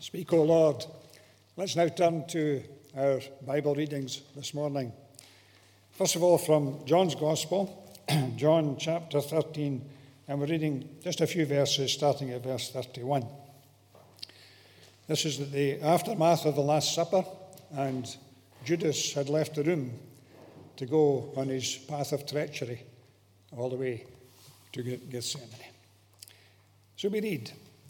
Speak, O Lord. Let's now turn to our Bible readings this morning. First of all, from John's Gospel, John chapter 13, and we're reading just a few verses starting at verse 31. This is the aftermath of the Last Supper, and Judas had left the room to go on his path of treachery all the way to Gethsemane. So we read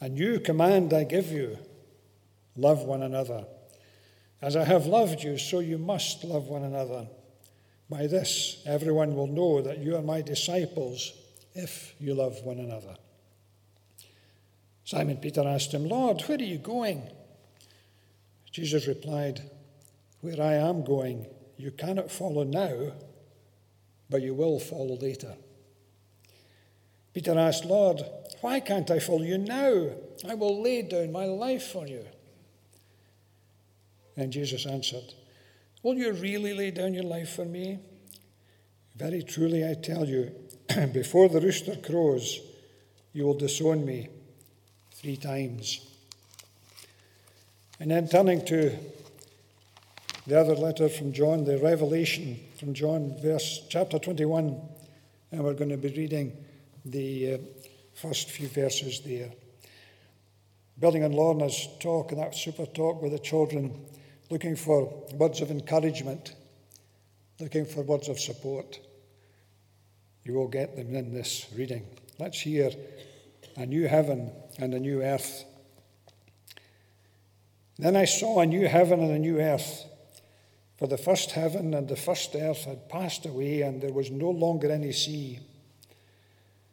A new command I give you love one another. As I have loved you, so you must love one another. By this, everyone will know that you are my disciples if you love one another. Simon Peter asked him, Lord, where are you going? Jesus replied, Where I am going, you cannot follow now, but you will follow later. Peter asked, Lord, why can't I follow you now? I will lay down my life for you. And Jesus answered, Will you really lay down your life for me? Very truly, I tell you, before the rooster crows, you will disown me three times. And then turning to the other letter from John, the Revelation from John, verse chapter 21, and we're going to be reading the uh, first few verses there. Building on Lorna's talk and that super talk with the children, looking for words of encouragement, looking for words of support. You will get them in this reading. Let's hear a new heaven and a new earth. Then I saw a new heaven and a new earth. For the first heaven and the first earth had passed away, and there was no longer any sea.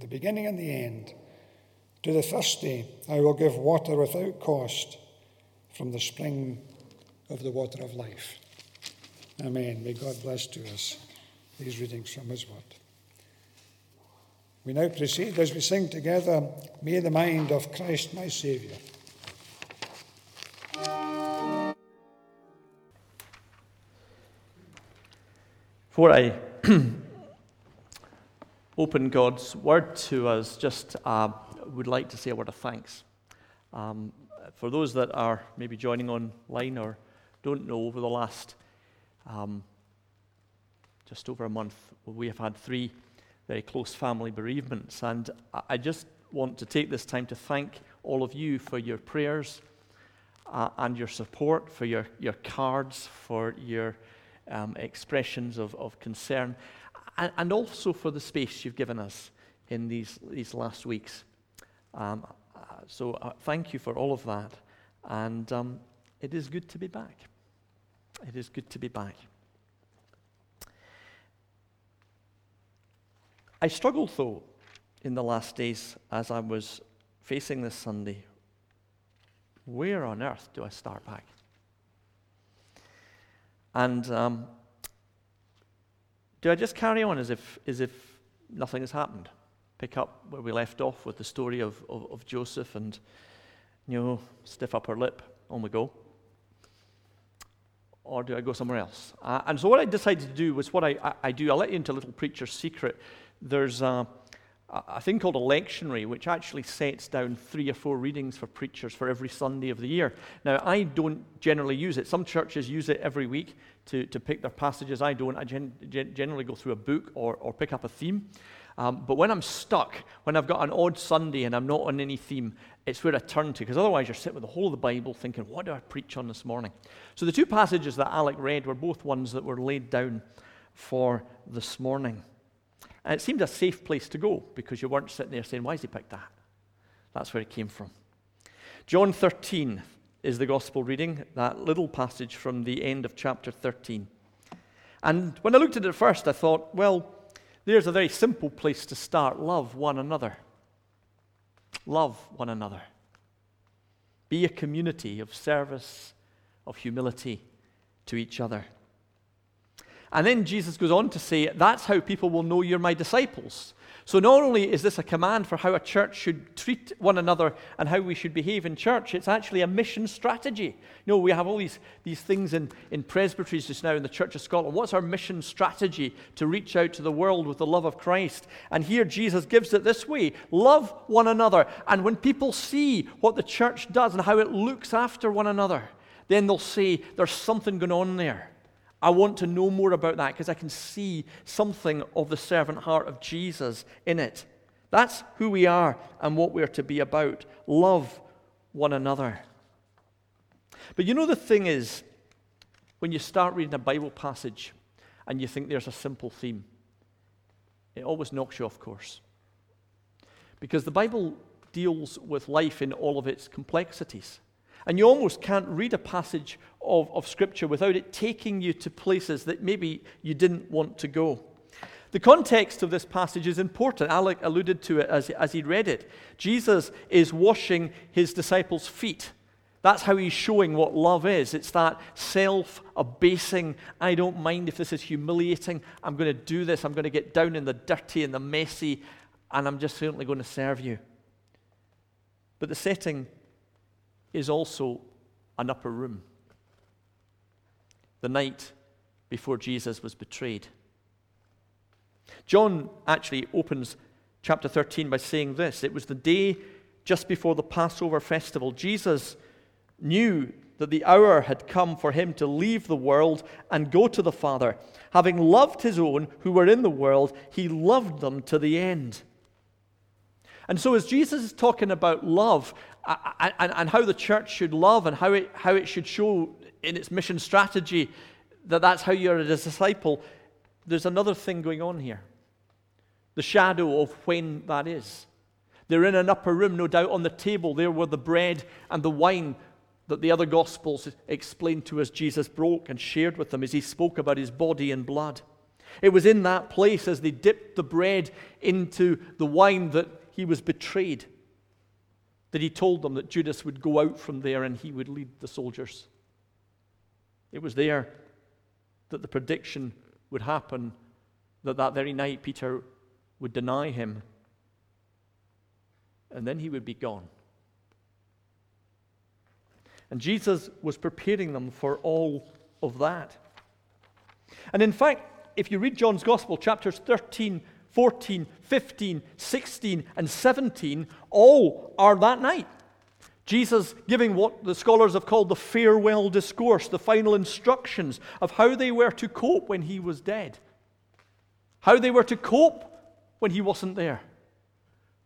the beginning and the end. To the thirsty, I will give water without cost from the spring of the water of life. Amen. May God bless to us these readings from His Word. We now proceed as we sing together, May the mind of Christ my Saviour. For I open God's word to us, just uh, would like to say a word of thanks. Um, for those that are maybe joining online or don't know, over the last um, just over a month, we have had three very close family bereavements. And I just want to take this time to thank all of you for your prayers uh, and your support, for your, your cards, for your um, expressions of, of concern and, also for the space you've given us in these, these last weeks. Um, uh, so uh, thank you for all of that. And um, it is good to be back. It is good to be back. I struggled, though, in the last days as I was facing this Sunday. Where on earth do I start back? And um, do I just carry on as if, as if nothing has happened? Pick up where we left off with the story of, of, of Joseph and, you know, stiff upper lip, on we go? Or do I go somewhere else? Uh, and so, what I decided to do was what I, I, I, do. I'll let you into a little preacher's secret. There's a, a thing called a lectionary, which actually sets down three or four readings for preachers for every Sunday of the year. Now, I don't generally use it. Some churches use it every week to, to pick their passages. I don't. I gen, gen, generally go through a book or, or pick up a theme. Um, but when I'm stuck, when I've got an odd Sunday and I'm not on any theme, it's where I turn to, because otherwise you're sitting with the whole of the Bible thinking, what do I preach on this morning? So the two passages that Alec read were both ones that were laid down for this morning. And it seemed a safe place to go because you weren't sitting there saying, why has he picked that? That's where it came from. John 13 is the gospel reading, that little passage from the end of chapter 13. And when I looked at it first, I thought, well, there's a very simple place to start love one another. Love one another. Be a community of service, of humility to each other. And then Jesus goes on to say, That's how people will know you're my disciples. So, not only is this a command for how a church should treat one another and how we should behave in church, it's actually a mission strategy. You know, we have all these, these things in, in presbyteries just now in the Church of Scotland. What's our mission strategy to reach out to the world with the love of Christ? And here Jesus gives it this way love one another. And when people see what the church does and how it looks after one another, then they'll say, There's something going on there. I want to know more about that because I can see something of the servant heart of Jesus in it. That's who we are and what we're to be about. Love one another. But you know, the thing is, when you start reading a Bible passage and you think there's a simple theme, it always knocks you off course. Because the Bible deals with life in all of its complexities. And you almost can't read a passage of, of Scripture without it taking you to places that maybe you didn't want to go. The context of this passage is important. Alec alluded to it as, as he read it. Jesus is washing his disciples' feet. That's how he's showing what love is. It's that self abasing, I don't mind if this is humiliating. I'm going to do this. I'm going to get down in the dirty and the messy, and I'm just certainly going to serve you. But the setting is also an upper room. The night before Jesus was betrayed. John actually opens chapter 13 by saying this It was the day just before the Passover festival. Jesus knew that the hour had come for him to leave the world and go to the Father. Having loved his own who were in the world, he loved them to the end. And so, as Jesus is talking about love and, how the church should love and how it, how it should show in its mission strategy that that's how you're a disciple, there's another thing going on here the shadow of when that is. They're in an upper room, no doubt, on the table. There were the bread and the wine that the other Gospels explained to us Jesus broke and shared with them as he spoke about his body and blood. It was in that place as they dipped the bread into the wine that he was betrayed, that he told them that Judas would go out from there and he would lead the soldiers. It was there that the prediction would happen that that very night Peter would deny him and then he would be gone. And Jesus was preparing them for all of that. And in fact, if you read John's Gospel, chapters 13 14, 15, 16, and 17 all are that night. Jesus giving what the scholars have called the farewell discourse, the final instructions of how they were to cope when he was dead, how they were to cope when he wasn't there,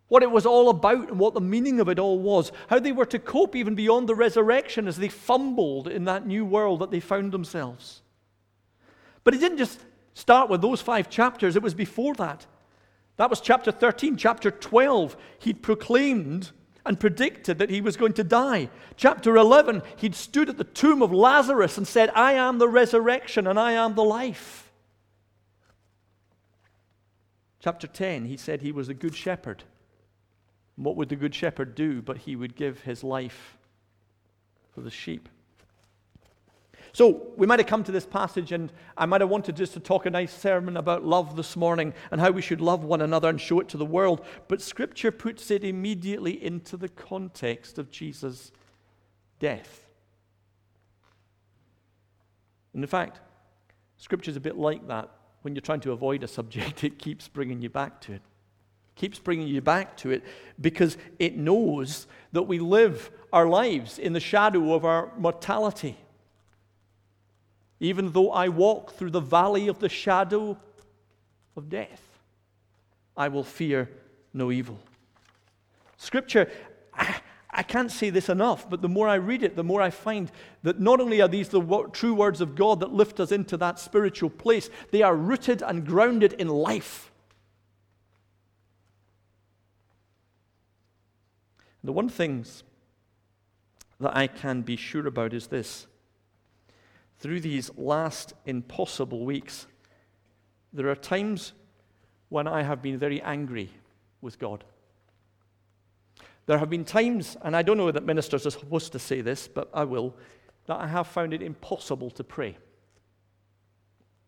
what it was all about and what the meaning of it all was, how they were to cope even beyond the resurrection as they fumbled in that new world that they found themselves. But he didn't just start with those five chapters, it was before that. That was chapter 13. Chapter 12, he'd proclaimed and predicted that he was going to die. Chapter 11, he'd stood at the tomb of Lazarus and said, I am the resurrection and I am the life. Chapter 10, he said he was a good shepherd. What would the good shepherd do? But he would give his life for the sheep. So we might have come to this passage, and I might have wanted just to talk a nice sermon about love this morning and how we should love one another and show it to the world. But Scripture puts it immediately into the context of Jesus' death And in fact, Scripture's a bit like that. When you're trying to avoid a subject, it keeps bringing you back to it. Keeps bringing you back to it because it knows that we live our lives in the shadow of our mortality. Even though I walk through the valley of the shadow of death, I will fear no evil. Scripture, I, I can't say this enough, but the more I read it, the more I find that not only are these the true words of God that lift us into that spiritual place, they are rooted and grounded in life. The one things that I can be sure about is this. Through these last impossible weeks, there are times when I have been very angry with God. There have been times, and I don't know that ministers are supposed to say this, but I will, that I have found it impossible to pray.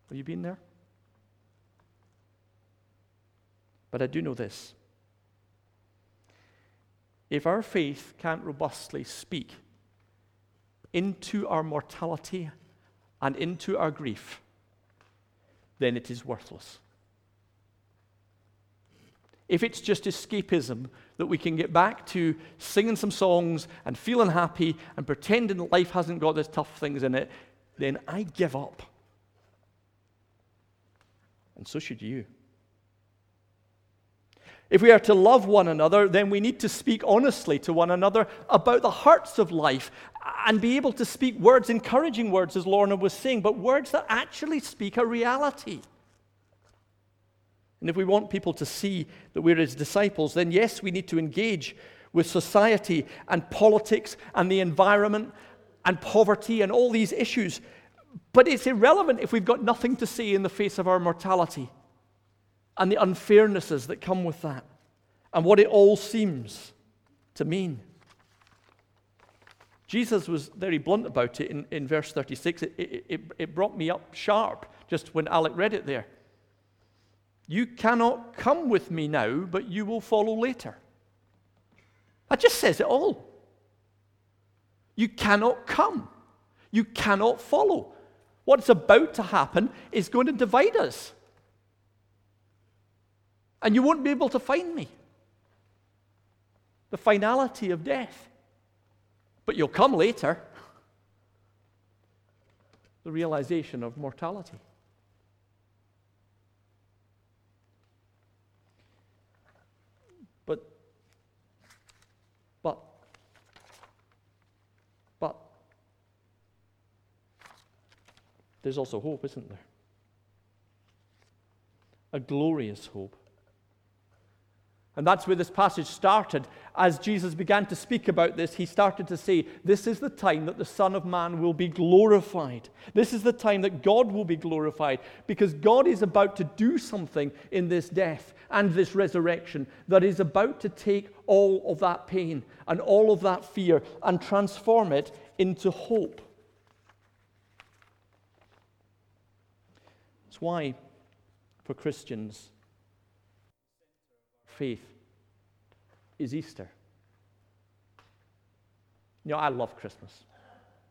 Have you been there? But I do know this. If our faith can't robustly speak into our mortality and into our grief, then it is worthless. If it's just escapism that we can get back to singing some songs and feeling happy and pretending life hasn't got these tough things in it, then I give up. And so should you. If we are to love one another, then we need to speak honestly to one another about the hearts of life and be able to speak words, encouraging words, as Lorna was saying, but words that actually speak a reality. And if we want people to see that we're his disciples, then yes, we need to engage with society and politics and the environment and poverty and all these issues. But it's irrelevant if we've got nothing to say in the face of our mortality and the unfairnesses that come with that and what it all seems to mean. Jesus was very blunt about it in, in verse 36. It, it, it, it brought me up sharp just when Alec read it there. You cannot come with me now, but you will follow later. That just says it all. You cannot come. You cannot follow. What's about to happen is going to divide us. And you won't be able to find me. The finality of death. But you'll come later. The realization of mortality. But, but, but, there's also hope, isn't there? A glorious hope. And that's where this passage started. As Jesus began to speak about this, he started to say, This is the time that the Son of Man will be glorified. This is the time that God will be glorified because God is about to do something in this death and this resurrection that is about to take all of that pain and all of that fear and transform it into hope. That's why, for Christians, faith is Easter. You know, I love Christmas.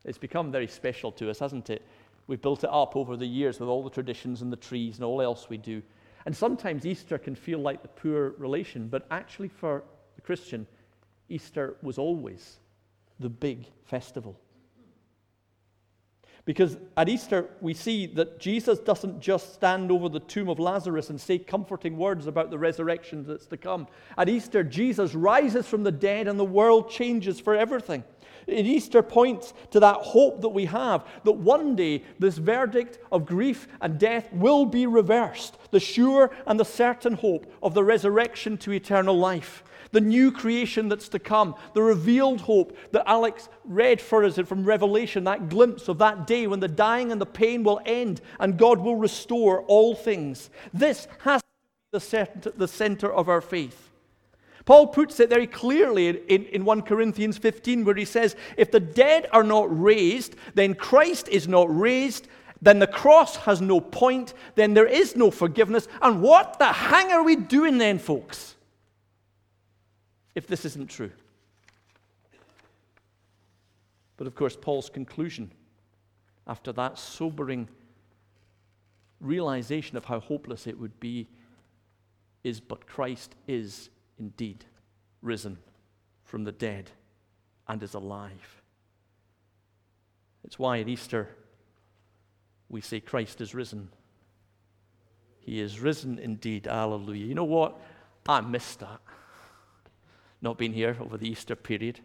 It's become very special to us, hasn't it? We've built it up over the years with all the traditions and the trees and all else we do. And sometimes Easter can feel like the poor relation, but actually, for the Christian, Easter was always the big festival. Because at Easter, we see that Jesus doesn't just stand over the tomb of Lazarus and say comforting words about the resurrection that's to come. At Easter, Jesus rises from the dead and the world changes for everything. And Easter points to that hope that we have that one day this verdict of grief and death will be reversed. The sure and the certain hope of the resurrection to eternal life the new creation that's to come, the revealed hope that Alex read for us from Revelation, that glimpse of that day when the dying and the pain will end and God will restore all things. This has to be the center of our faith. Paul puts it very clearly in, in 1 Corinthians 15, where he says, If the dead are not raised, then Christ is not raised, then the cross has no point, then there is no forgiveness. And what the hang are we doing then, folks? If this isn't true. But of course, Paul's conclusion after that sobering realization of how hopeless it would be is but Christ is indeed risen from the dead and is alive. It's why at Easter we say Christ is risen. He is risen indeed. Hallelujah. You know what? I missed that. Not being here over the Easter period.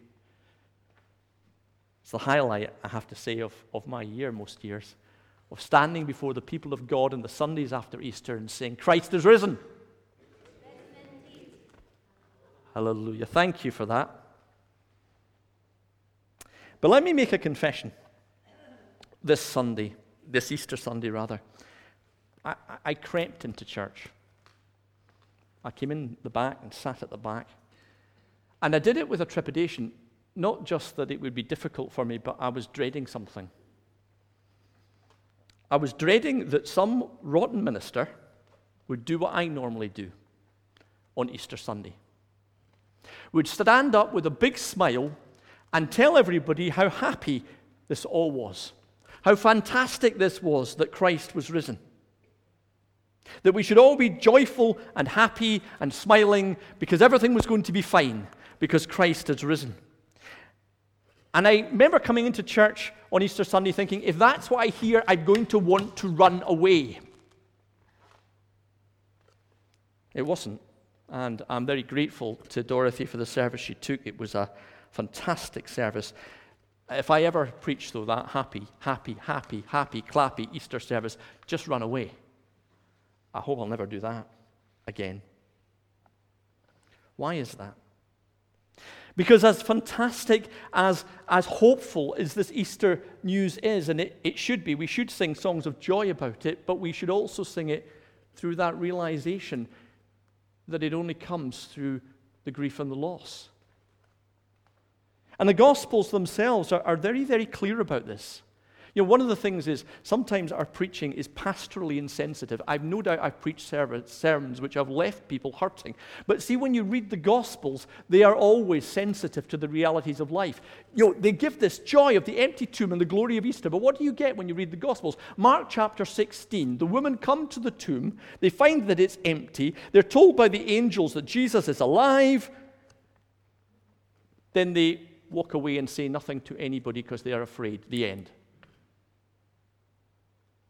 It's the highlight, I have to say, of, of my year most years, of standing before the people of God on the Sundays after Easter and saying, Christ is risen. Hallelujah. Thank you for that. But let me make a confession this Sunday, this Easter Sunday, rather. I, I crept into church. I came in the back and sat at the back. And I did it with a trepidation, not just that it would be difficult for me, but I was dreading something. I was dreading that some rotten minister would do what I normally do on Easter Sunday. Would stand up with a big smile and tell everybody how happy this all was, how fantastic this was that Christ was risen. That we should all be joyful and happy and smiling because everything was going to be fine because Christ has risen. And I remember coming into church on Easter Sunday thinking, if that's what I hear, I'm going to want to run away. It wasn't. And I'm very grateful to Dorothy for the service she took. It was a fantastic service. If I ever preach, though, that happy, happy, happy, happy, clappy Easter service, just run away. I hope I'll never do that again. Why is that? Because, as fantastic, as, as hopeful as this Easter news is, and it, it should be, we should sing songs of joy about it, but we should also sing it through that realization that it only comes through the grief and the loss. And the Gospels themselves are, are very, very clear about this. You know, one of the things is sometimes our preaching is pastorally insensitive. I've no doubt I've preached sermons which have left people hurting. But see, when you read the Gospels, they are always sensitive to the realities of life. You know, they give this joy of the empty tomb and the glory of Easter. But what do you get when you read the Gospels? Mark chapter 16, the women come to the tomb, they find that it's empty, they're told by the angels that Jesus is alive. Then they walk away and say nothing to anybody because they are afraid. The end.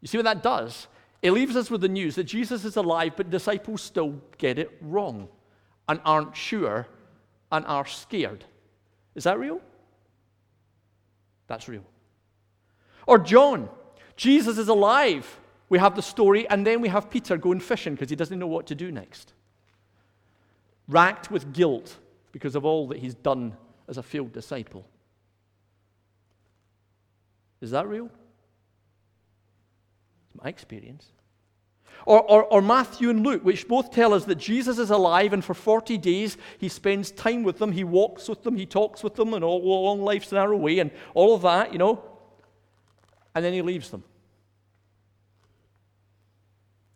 You see what that does? It leaves us with the news that Jesus is alive, but disciples still get it wrong and aren't sure and are scared. Is that real? That's real. Or John, Jesus is alive. We have the story, and then we have Peter going fishing because he doesn't know what to do next. Racked with guilt because of all that he's done as a failed disciple. Is that real? My experience. Or, or, or, Matthew and Luke, which both tell us that Jesus is alive, and for 40 days he spends time with them, he walks with them, he talks with them, and all along life's narrow way, and all of that, you know. And then he leaves them.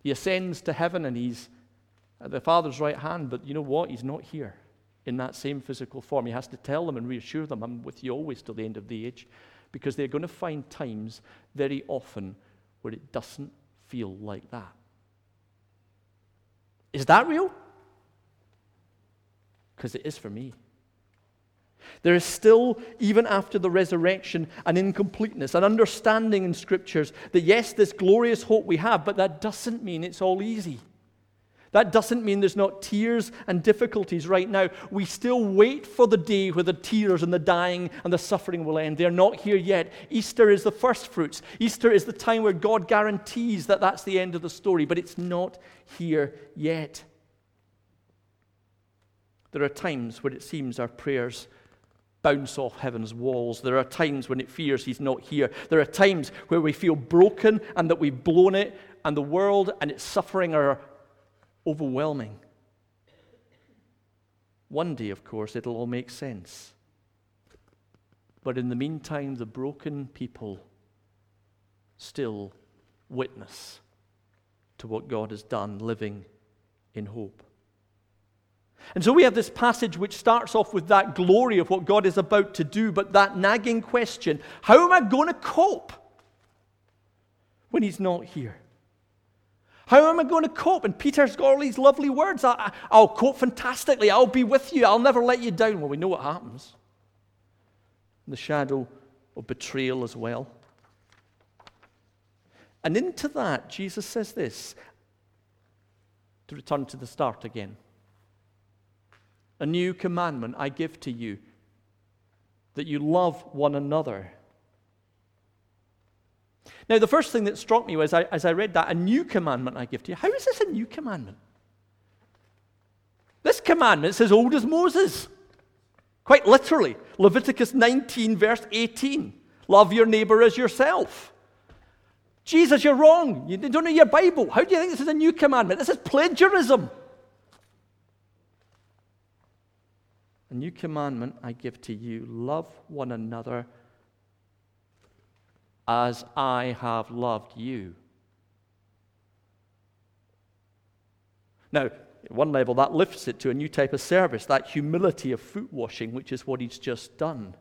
He ascends to heaven and he's at the Father's right hand, but you know what? He's not here in that same physical form. He has to tell them and reassure them, I'm with you always till the end of the age, because they're going to find times very often where it doesn't feel like that. Is that real? Because it is for me. There is still, even after the resurrection, an incompleteness, an understanding in scriptures that yes, this glorious hope we have, but that doesn't mean it's all easy. That doesn't mean there's not tears and difficulties right now. We still wait for the day where the tears and the dying and the suffering will end. They're not here yet. Easter is the first fruits. Easter is the time where God guarantees that that's the end of the story, but it's not here yet. There are times where it seems our prayers bounce off heaven's walls. There are times when it fears he's not here. There are times where we feel broken and that we've blown it, and the world and its suffering are overwhelming. One day, of course, it'll all make sense. But in the meantime, the broken people still witness to what God has done, living in hope. And so we have this passage which starts off with that glory of what God is about to do, but that nagging question how am I going to cope when he's not here? How am I going to cope? And Peter's got all these lovely words. I, will cope fantastically. I'll be with you. I'll never let you down. Well, we know what happens. The shadow of betrayal as well. And into that, Jesus says this to return to the start again. A new commandment I give to you that you love one another. Now, the first thing that struck me was I, as I read that, a new commandment I give to you. How is this a new commandment? This commandment is as old as Moses. Quite literally, Leviticus 19, verse 18 love your neighbor as yourself. Jesus, you're wrong. You don't know your Bible. How do you think this is a new commandment? This is plagiarism. A new commandment I give to you love one another as I have loved you. Now, at one level, that lifts it to a new type of service, that humility of foot washing, which is what he's just done.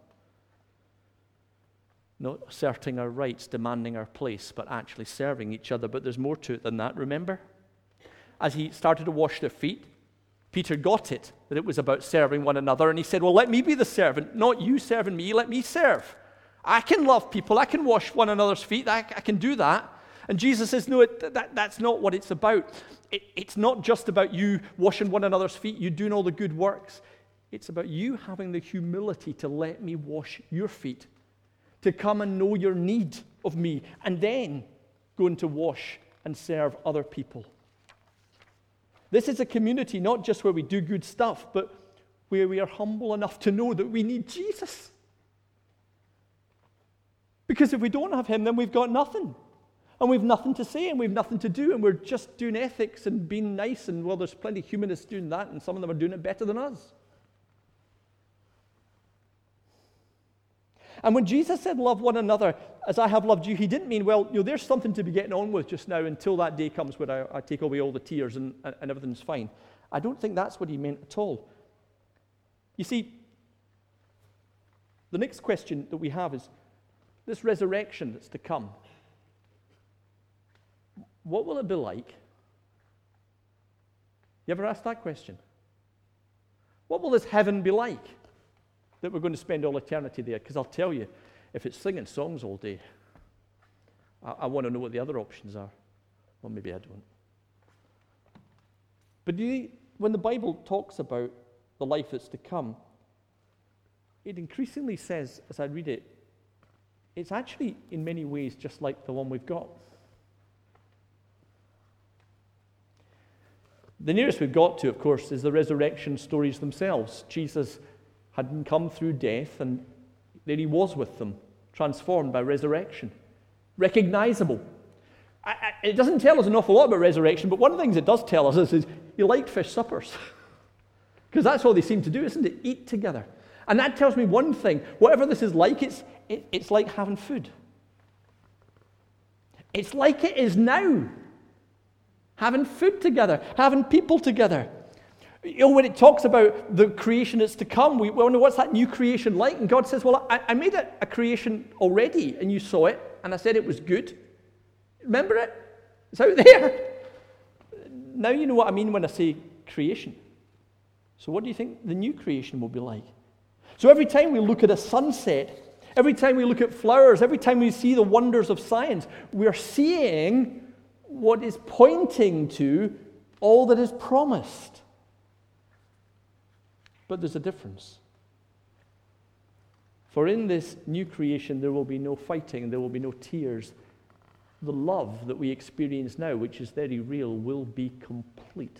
Not asserting our rights, demanding our place, but actually serving each other. But there's more to it than that, remember? As he started to wash their feet, Peter got it, that it was about serving one another. And he said, Well, let me be the servant, not you serving me, let me serve. I can love people, I can wash one another's feet, I, I can do that. And Jesus says, No, it, that, that's not what it's about. It, it's not just about you washing one another's feet, you doing all the good works. It's about you having the humility to let me wash your feet, to come and know your need of me, and then going to wash and serve other people. This is a community not just where we do good stuff, but where we are humble enough to know that we need Jesus. Because if we don't have him, then we've got nothing. And we've nothing to say and we've nothing to do, and we're just doing ethics and being nice. And well, there's plenty of humanists doing that, and some of them are doing it better than us. And when Jesus said, Love one another as I have loved you, he didn't mean, well, you know, there's something to be getting on with just now until that day comes where I, I take away all the tears and, and everything's fine. I don't think that's what he meant at all. You see, the next question that we have is this resurrection that's to come. What will it be like? You ever asked that question? What will this heaven be like? that we're going to spend all eternity there. Because I'll tell you, if it's singing songs all day, I, I want to know what the other options are. Well, maybe I don't. But you, when the Bible talks about the life that's to come, it increasingly says, as I read it, it's actually in many ways just like the one we've got. The nearest we've got to, of course, is the resurrection stories themselves. Jesus had come through death, and there he was with them, transformed by resurrection. Recognizable. I, I, it doesn't tell us an awful lot about resurrection, but one of the things it does tell us is, is he liked fish suppers. Because that's all they seem to do, isn't it? Eat together. And that tells me one thing whatever this is like, it's, it, it's like having food. It's like it is now. Having food together, having people together. You know, when it talks about the creation that's to come, we wonder what's that new creation like? And God says, Well, I, I made a, a creation already, and you saw it, and I said it was good. Remember it? It's out there. Now you know what I mean when I say creation. So, what do you think the new creation will be like? So, every time we look at a sunset, every time we look at flowers, every time we see the wonders of science, we're seeing what is pointing to all that is promised. But there's a difference. For in this new creation, there will be no fighting, there will be no tears. The love that we experience now, which is very real, will be complete.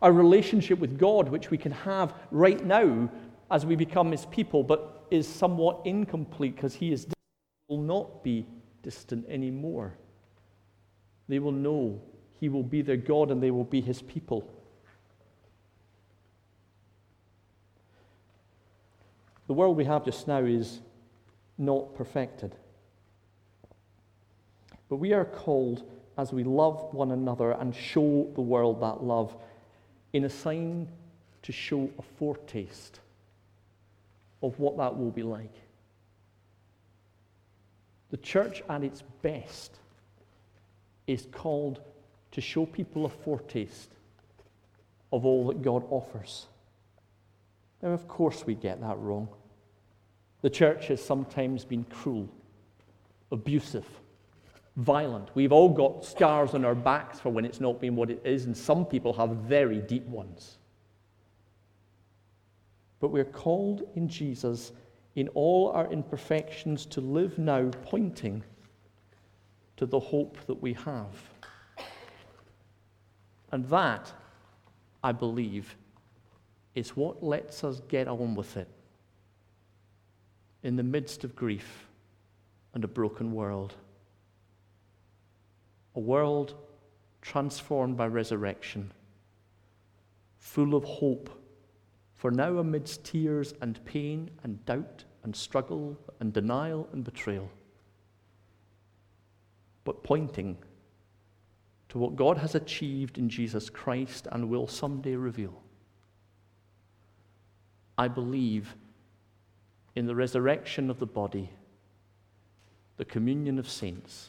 Our relationship with God, which we can have right now as we become His people, but is somewhat incomplete because He is will not be distant anymore. They will know He will be their God and they will be His people. The world we have just now is not perfected. But we are called as we love one another and show the world that love in a sign to show a foretaste of what that will be like. The church at its best is called to show people a foretaste of all that God offers. Now, of course, we get that wrong. The church has sometimes been cruel, abusive, violent. We've all got scars on our backs for when it's not been what it is, and some people have very deep ones. But we're called in Jesus, in all our imperfections, to live now pointing to the hope that we have. And that, I believe, is what lets us get on with it in the midst of grief and a broken world. A world transformed by resurrection, full of hope, for now amidst tears and pain and doubt and struggle and denial and betrayal, but pointing to what God has achieved in Jesus Christ and will someday reveal. I believe in the resurrection of the body, the communion of saints,